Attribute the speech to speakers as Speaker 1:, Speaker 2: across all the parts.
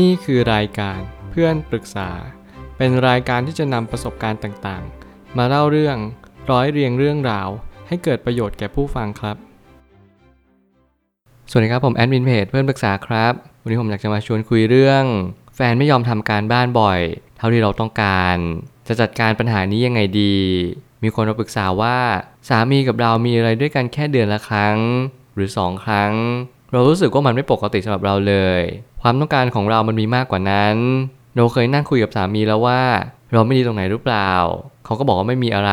Speaker 1: นี่คือรายการเพื่อนปรึกษา เป็นรายการที่จะนำประสบการณ์ต่างๆ มาเล่าเรื่องร้อยเรียงเรื่องราว ให้เกิดประโยชน์แก่ผู้ฟังครับ สวัสดีครับผมแอดมินเพจเพื่อนปรึกษาครับ วันนี้ผมอยากจะมาชวนคุยเรื่อง แฟนไม่ยอมทำการบ้านบ่อย เท่าที่เราต้องการ จะจัดการปัญหานี้ยังไงดี มีคนมาปรึกษาว่า สามีกับเรามีอะไรด้วยกันแค่เดือนละครั้ง หรือสองครั้ง เรารู้สึกว่ามันไม่ปกติสำหรับเราเลย ความต้องการของเรามันมีมากกว่านั้น เราเคยนั่งคุยกับสามีแล้วว่า เราไม่ดีตรงไหนหรือเปล่า เขาก็บอกว่าไม่มีอะไร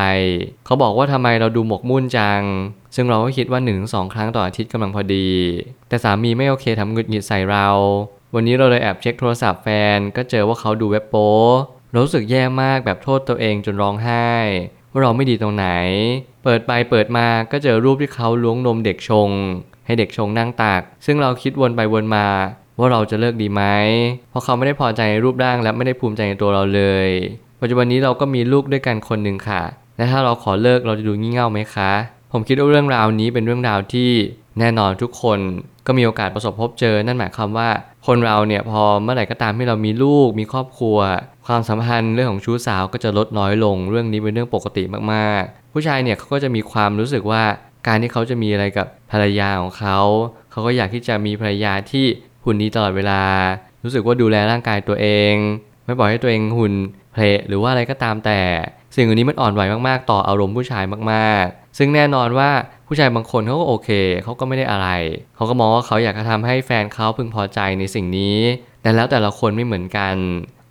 Speaker 1: เขาบอกว่าทำไมเราดูหมกมุ่นจัง ซึ่งเราก็คิดว่า1นถึงสครั้งต่ออาทิตย์กำลังพอดี แต่สามีไม่โอเคทำหงุดหงิดใส่เรา วันนี้เราเลยแอบเช็คโทรศัพท์แฟน ก็เจอว่าเขาดูเว็บโป๊รู้สึกแย่มากแบบโทษตัวเองจนร้องไห้ ว่าเราไม่ดีตรงไหน เปิดไปเปิดมาก็เจอรูปที่เขาล้วงนมเด็กชง ให้เด็กชงนั่งตักซึ่งเราคิดวนไปวนมา ว่าเราจะเลิกดีไหมเพราะเขาไม่ได้พอใจในรูปร่างและไม่ได้ภูมิใจในตัวเราเลย ปัจจุบันนี้เราก็มีลูกด้วยกันคนหนึ่งค่ะ และถ้าเราขอเลิกเราจะดูงี่เง่าไหมคะ ผมคิดว่าเรื่องราวนี้เป็นเรื่องราวที่แน่นอนทุกคนก็มีโอกาสประสบพบเจอ นั่นหมายความว่า คนเราเนี่ยพอเมื่อไหร่ก็ตามที่เรามีลูกมีครอบครัว ความสัมพันธ์เรื่องของชู้สาวก็จะลดน้อยลง เรื่องนี้เป็นเรื่องปกติมากๆ ผู้ชายเนี่ยเขาก็จะมีความรู้สึกว่าการที่เขาจะมีอะไรกับภรรยาของเขา เขาก็อยากที่จะมีภรรยาที่ หุ่นดีตลอดเวลา รู้สึกว่าดูแลร่างกายตัวเอง ไม่ปล่อยให้ตัวเองหุ่นเพลหรือว่าอะไรก็ตามแต่ สิ่งอันนี้มันอ่อนไหวมากๆ ต่ออารมณ์ผู้ชายมากๆ ซึ่งแน่นอนว่าผู้ชายบางคนเขาก็โอเคเขาก็ไม่ได้อะไร เขาก็มองว่าเขาอยากจะทำให้แฟนเขาพึงพอใจในสิ่งนี้ แต่แล้วแต่ละคนไม่เหมือนกัน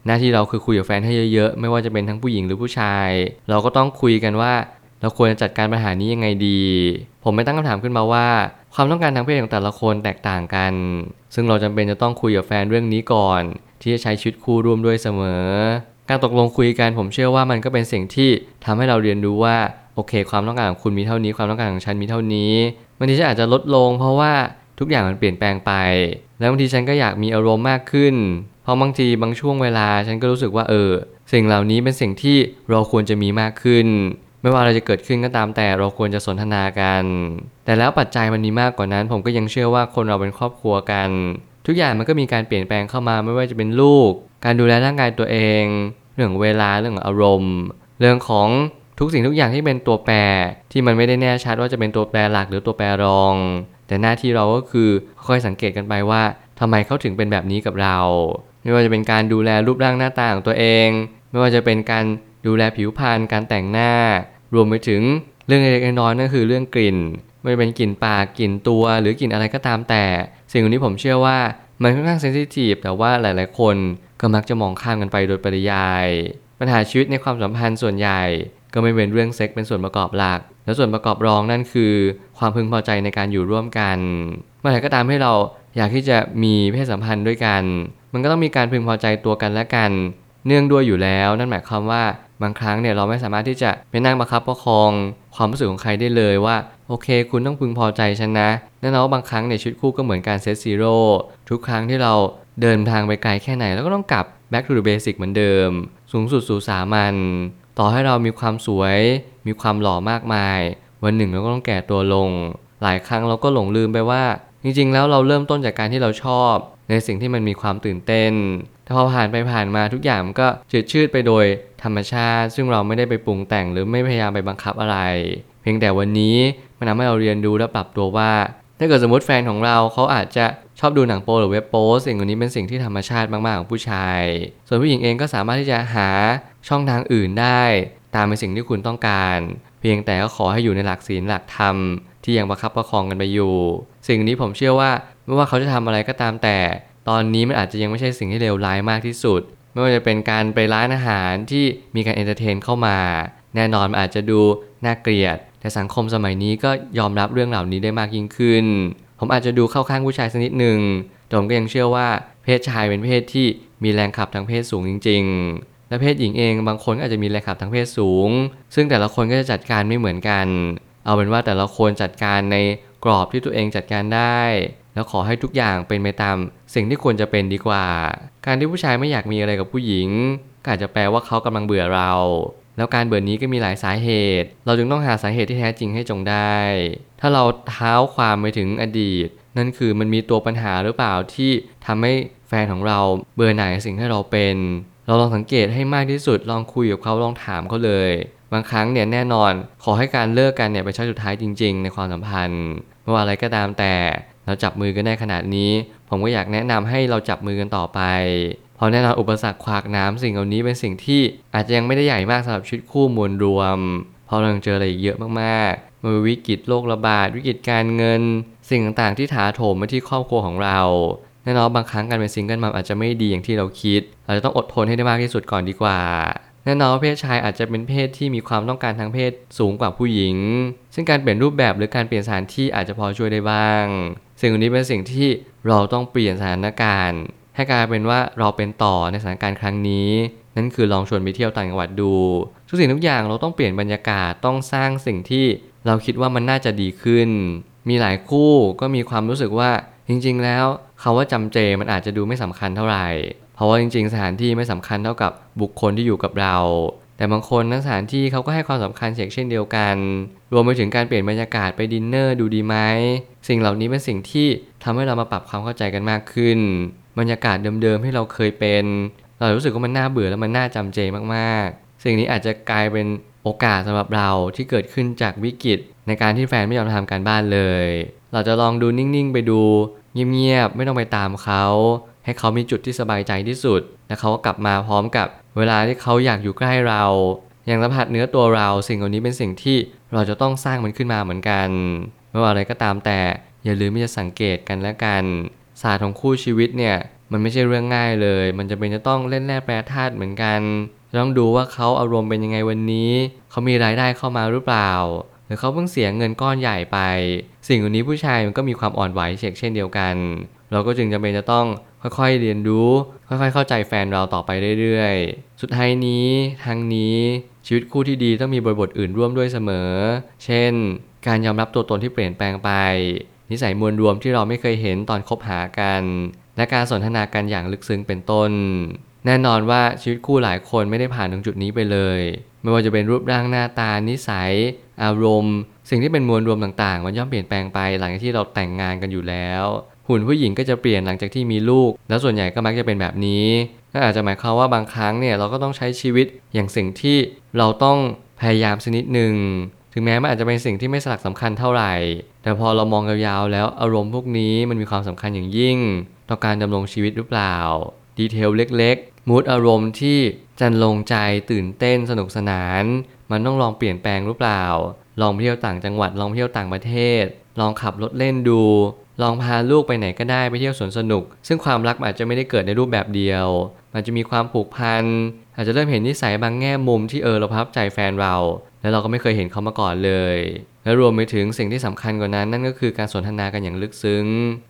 Speaker 1: หน้าที่เราคือคุยกับแฟนให้เยอะๆ ไม่ว่าจะเป็นทั้งผู้หญิงหรือผู้ชาย เราก็ต้องคุยกันว่า เราควรจะจัดการปัญหานี้ยังไงดี ผมไม่ตั้งคำถามขึ้นมาว่า ความต้องการทางเพศของแต่ละคนแตกต่างกัน ซึ่งเราจำเป็นจะต้องคุยกับแฟนเรื่องนี้ก่อน ที่จะใช้ชีวิตคู่ร่วมด้วยเสมอ การตกลงคุยกันผมเชื่อว่ามันก็เป็นสิ่งที่ทำให้เราเรียนรู้ว่าโอเค ความต้องการของคุณมีเท่านี้ ความต้องการของฉันมีเท่านี้บางทีฉันอาจจะลดลง เพราะว่าทุกอย่างมันเปลี่ยนแปลงไป แล้วบางทีฉันก็อยากมีอารมณ์มากขึ้น เพราะบางทีบางช่วงเวลาฉันก็รู้สึกว่าเออสิ่งเหล่านี้เป็นสิ่งที่เราควรจะมีมากขึ้น ไม่ว่าอะไรจะเกิดขึ้นก็ตามแต่เราควรจะสนทนากัน แต่แล้วปัจจัยมันมีมากกว่านั้น ผมก็ยังเชื่อว่าคนเราเป็นครอบครัวกัน ทุกอย่างมันก็มีการเปลี่ยนแปลงเข้ามาไม่ว่าจะเป็นลูก การดูแลร่างกายตัวเอง เรื่องเวลาเรื่องอารมณ์ เรื่องของทุกสิ่งทุกอย่างที่เป็นตัวแปร ที่มันไม่ได้แน่ชัดว่าจะเป็นตัวแปรหลักหรือตัวแปรรอง แต่หน้าที่เราก็คือค่อยสังเกตกันไปว่าทำไมเขาถึงเป็นแบบนี้กับเรา ไม่ว่าจะเป็นการดูแลรูปร่างหน้าตาของตัวเอง ไม่ว่าจะเป็นการ ดูแลผิวพรรณการแต่งหน้า รวมไปถึงเรื่องเล็กๆน้อยๆนั่นคือเรื่องกลิ่น ไม่ว่าเป็นกลิ่นปากกลิ่นตัวหรือกลิ่นอะไรก็ตามแต่ สิ่งนี้ผมเชื่อว่ามันค่อนข้างเซนซิทีฟแต่ว่าหลาย ๆ คนก็มักจะมองข้ามกันไปโดยปริยาย ปัญหาชีวิตในความสัมพันธ์ส่วนใหญ่ ก็ไม่เป็นเรื่องเซ็กซ์เป็นส่วนประกอบหลัก แล้วส่วนประกอบรองนั่นคือ ความพึงพอใจในการอยู่ร่วมกันเมื่อไหร่ก็ตามให้เราอยากที่จะมีเพศสัมพันธ์ด้วยกัน มันก็ต้องมีการพึงพอใจตัวกันและกัน เนื่องด้วยอยู่แล้ว นั่นหมายความว่า บางครั้งเนี่ยเราไม่สามารถที่จะไปนั่งบังคับประคองความรู้สึกของใครได้เลยว่า โอเค คุณต้องพึงพอใจฉันนะแน่นอนว่าบางครั้งเนี่ยชีวิตคู่ก็เหมือนการ set zero ทุกครั้งที่เราเดินทางไปไกลแค่ไหนแล้วก็ต้องกลับ back to the basic เหมือนเดิม สูงสุดสู่สามัญต่อให้เรามีความสวย มีความหล่อมากมาย วันหนึ่งเราก็ต้องแก่ตัวลง หลายครั้งเราก็หลงลืมไปว่า จริงๆ แล้วเราเริ่มต้นจากการที่เราชอบ ในสิ่งที่มันมีความตื่นเต้น แต่พอผ่านไปผ่านมาทุกอย่างมันก็จืดชืดไปโดยธรรมชาติ ซึ่งเราไม่ได้ไปปรุงแต่งหรือไม่พยายามไปบังคับอะไร เพียงแต่วันนี้มันทำให้เราเรียนรู้และปรับตัวว่า ถ้าเกิดสมมติแฟนของเราเขาอาจจะชอบดูหนังโป๊หรือเว็บโป๊สิ่งเหล่านี้เป็นสิ่งที่ธรรมชาติมากๆของผู้ชาย ส่วนผู้หญิงเองก็สามารถที่จะหาช่องทางอื่นได้ ตามเป็นสิ่งที่คุณต้องการ เพียงแต่ก็ขอให้อยู่ในหลักศีลหลักธรรมที่ยังประคับประคองกันไปอยู่ สิ่งนี้ผมเชื่อว่าไม่ว่าเขาจะทำอะไรก็ตามแต่ ตอนนี้มันอาจจะยังไม่ใช่สิ่งที่เลวร้ายมากที่สุด ไม่ว่าจะเป็นการไปร้านอาหารที่มีการ entertain เข้ามา แน่นอนมันอาจจะดูน่าเกลียด แต่สังคมสมัยนี้ก็ยอมรับเรื่องเหล่านี้ได้มากยิ่งขึ้น ผมอาจจะดูเข้าข้างผู้ชายสักนิดหนึ่งแต่ผมก็ยังเชื่อว่าเพศชายเป็นเพศที่มีแรงขับทางเพศสูงจริง ๆ และเพศหญิงเองบางคนอาจจะมีแรงขับทางเพศสูง ซึ่งแต่ละคนก็จะจัดการไม่เหมือนกัน เอาเป็นว่าแต่ละคนจัดการในกรอบที่ตัวเองจัดการได้ แล้วขอให้ทุกอย่างเป็นไปตาม สิ่งที่ควรจะเป็นดีกว่า การที่ผู้ชายไม่อยากมีอะไรกับผู้หญิงก็อาจจะแปลว่าเขากำลังเบื่อเรา แล้วการเบื่อนี้ก็มีหลายสาเหตุ เราจึงต้องหาสาเหตุที่แท้จริงให้จงได้ ถ้าเราเท้าความไปถึงอดีต นั่นคือมันมีตัวปัญหาหรือเปล่าที่ทำให้แฟนของเราเบื่อหน่ายสิ่งที่เราเป็น เราลองสังเกตให้มากที่สุดลองคุยกับเขาลองถามเขาเลยบางครั้งเนี่ยแน่นอนขอให้การเลิกกันเนี่ยเป็นชั้นสุดท้ายจริง ๆ ในความสัมพันธ์ไม่ว่าอะไรก็ตามแต่ เราจับมือกันได้ขนาดนี้ ผมก็อยากแนะนำให้เราจับมือกันต่อไป เพราะแน่นอนอุปสรรคขวากน้ำสิ่งเหล่านี้เป็นสิ่งที่อาจจะยังไม่ได้ใหญ่มากสำหรับชีวิตคู่มวลรวม เพราะเรายังเจออะไรอีกเยอะมากๆมันวิกฤตโรคระบาด วิกฤตการเงิน สิ่งต่างๆที่ถาโถมมาที่ครอบครัวของเราแน่นอนบางครั้งการเป็นซิงเกิลมัมอาจจะไม่ดีอย่างที่เราคิด เราจะต้องอดทนให้ได้มากที่สุดก่อนดีกว่าแน่นอนว่าเพศชายอาจจะเป็นเพศที่มีความต้องการทางเพศสูงกว่าผู้หญิง ซึ่งการเปลี่ยนรูปแบบหรือการเปลี่ยนสถานที่อาจจะพอช่วยได้บ้าง สิ่งนี้เป็นสิ่งที่เราต้องเปลี่ยนสถานการณ์ ให้กลายเป็นว่าเราเป็นต่อในสถานการณ์ครั้งนี้ นั่นคือลองชวนไปเที่ยวต่างจังหวัดดู ทุกสิ่งทุกอย่างเราต้องเปลี่ยนบรรยากาศต้องสร้างสิ่งที่เราคิดว่ามันน่าจะดีขึ้น มีหลายคู่ก็มีความรู้สึกว่าจริง ๆ แล้วคาว่าจำเจมันอาจจะดูไม่สำคัญเท่าไหร่ เพราะว่าจริง ๆ สถานที่ไม่สำคัญเท่ากับบุคคลที่อยู่กับเรา แต่บางคนนั้นสถานที่เขาก็ให้ความสำคัญเช่นเดียวกัน รวมไปถึงการเปลี่ยนบรรยากาศไปดินเนอร์ดูดีไหมสิ่งเหล่านี้เป็นสิ่งที่ทำให้เรามาปรับความเข้าใจกันมากขึ้น บรรยากาศเดิมๆที่เราเคยเป็น เรารู้สึกว่ามันน่าเบื่อแล้วมันน่าจำเจมากๆ สิ่งนี้อาจจะกลายเป็นโอกาสสำหรับเราที่เกิดขึ้นจากวิกฤต ในการที่แฟนไม่ยอมทำการบ้านเลย เราจะลองดูนิ่งๆ ไปดูเงียบๆไม่ต้องไปตามเขา ให้เขามีจุดที่สบายใจที่สุด และเขาก็กลับมาพร้อมกับเวลาที่เขาอยากอยู่ใกล้เรา อย่างสัมผัสเนื้อตัวเรา สิ่งเหล่านี้เป็นสิ่งที่เราจะต้องสร้างมันขึ้นมาเหมือนกันไม่ว่าอะไรก็ตามแต่อย่าลืมที่จะสังเกตกันและกัน ศาสตร์ของคู่ชีวิตเนี่ยมันไม่ใช่เรื่องง่ายเลย มันจะเป็นจะต้องเล่นแร่แปรธาตุเหมือนกันต้องดูว่าเขาอารมณ์เป็นยังไงวันนี้ เขามีรายได้เข้ามาหรือเปล่า หรือเขาเพิ่งเสียเงินก้อนใหญ่ไป สิ่งเหล่านี้ผู้ชายมันก็มีความอ่อนไหวเช่นเดียวกัน เราก็จึงจำเป็นจะต้อง ค่อยๆเรียนรู้ ค่อยๆเข้าใจแฟนเราต่อไปเรื่อยๆ สุดท้ายนี้ทางนี้ชีวิตคู่ที่ดีต้องมีบริบทอื่นร่วมด้วยเสมอ เช่น การยอมรับตัวตนที่เปลี่ยนแปลงไป นิสัยมวลรวมที่เราไม่เคยเห็นตอนคบหากัน และการสนทนากันอย่างลึกซึ้งเป็นต้น แน่นอนว่าชีวิตคู่หลายคนไม่ได้ผ่านตรงจุดนี้ไปเลย ไม่ว่าจะเป็นรูปร่างหน้าตานิสัย อารมณ์ สิ่งที่เป็นมวลรวมต่างๆ มันย่อมเปลี่ยนแปลงไปหลังจากที่เราแต่งงานกันอยู่แล้ว หุ่นผู้หญิงก็จะเปลี่ยนหลังจากที่มีลูก แล้วส่วนใหญ่ก็มักจะเป็นแบบนี้ก็อาจจะหมายความว่าบางครั้งเนี่ยเราก็ต้องใช้ชีวิตอย่างสิ่งที่เราต้องพยายามสักนิดหนึ่งถึงแม้มันอาจจะเป็นสิ่งที่ไม่สลักสำคัญเท่าไหร่ แต่พอเรามองยาวๆแล้วอารมณ์พวกนี้มันมีความสำคัญอย่างยิ่ง ต่อการดำรงชีวิตหรือเปล่า ดีเทลเล็กๆมูดอารมณ์ที่จันลงใจตื่นเต้นสนุกสนาน มันต้องลองเปลี่ยนแปลงหรือเปล่า ลองเที่ยวต่างจังหวัดลองเที่ยวต่างประเทศ ลองขับรถเล่นดู ลองพาลูกไปไหนก็ได้ไปเที่ยวสวนสนุก ซึ่งความรักอาจจะไม่ได้เกิดในรูปแบบเดียว มันจะมีความผูกพัน อาจจะเริ่มเห็นนิสัยบางแง่มุมที่เออเราประทับใจแฟนเรา แล้วเราก็ไม่เคยเห็นเขามาก่อนเลย และรวมไปถึงสิ่งที่สำคัญกว่านั้นนั่นก็คือการสนทนากันอย่างลึกซึ้ง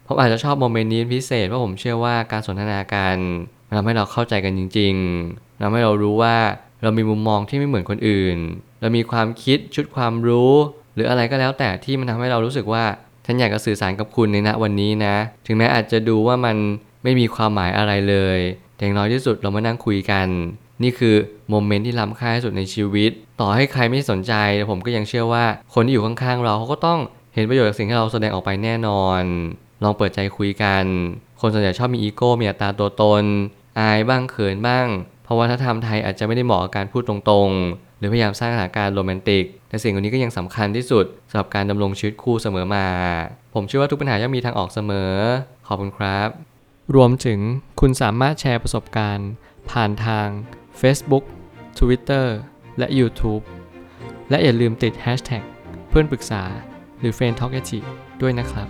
Speaker 1: ผมอาจจะชอบโมเมนต์นี้พิเศษเพราะผมเชื่อว่าการสนทนากันมันทำให้เราเข้าใจกันจริงๆทำให้เรารู้ว่าเรามีมุมมองที่ไม่เหมือนคนอื่น เรามีความคิดชุดความรู้ หรืออะไรก็แล้วแต่ที่มันทำให้เรารู้สึกว่า ฉันอยากจะสื่อสารกับคุณในณวันนี้นะ ถึงแม้อาจจะดูว่ามันไม่มีความหมายอะไรเลยแต่อย่างน้อยที่สุดเรามานั่งคุยกัน นี่คือโมเมนต์ที่ล้ำค่าที่สุดในชีวิต ต่อให้ใครไม่สนใจผมก็ยังเชื่อว่าคนที่อยู่ข้างๆเราเขาก็ต้องเห็นประโยชน์จากสิ่งที่เราแสดงออกไปแน่นอน ลองเปิดใจคุยกัน คนส่วนใหญ่ชอบมีอีโก้มีอัตราตัวตน อายบ้างเขินบ้าง เพราะว่าถ้าทำไทยอาจจะไม่ได้เหมาะกับการพูดตรงๆ หรือพยายามสร้างสถานการณ์โรแมนติกแต่สิ่งเหล่านี้ก็ยังสำคัญที่สุดสำหรับการดำรงชีวิตคู่เสมอมา ผมเชื่อว่าทุกปัญหาย่อมมีทางออกเสมอ ขอบคุณครับ รวมถึงคุณสามารถแชร์ประสบการณ์ ผ่านทาง Facebook Twitter และ YouTube และอย่าลืมติด Hashtag เพื่อนปรึกษาหรือ f r ร e n d t a l k ด้วยนะครับ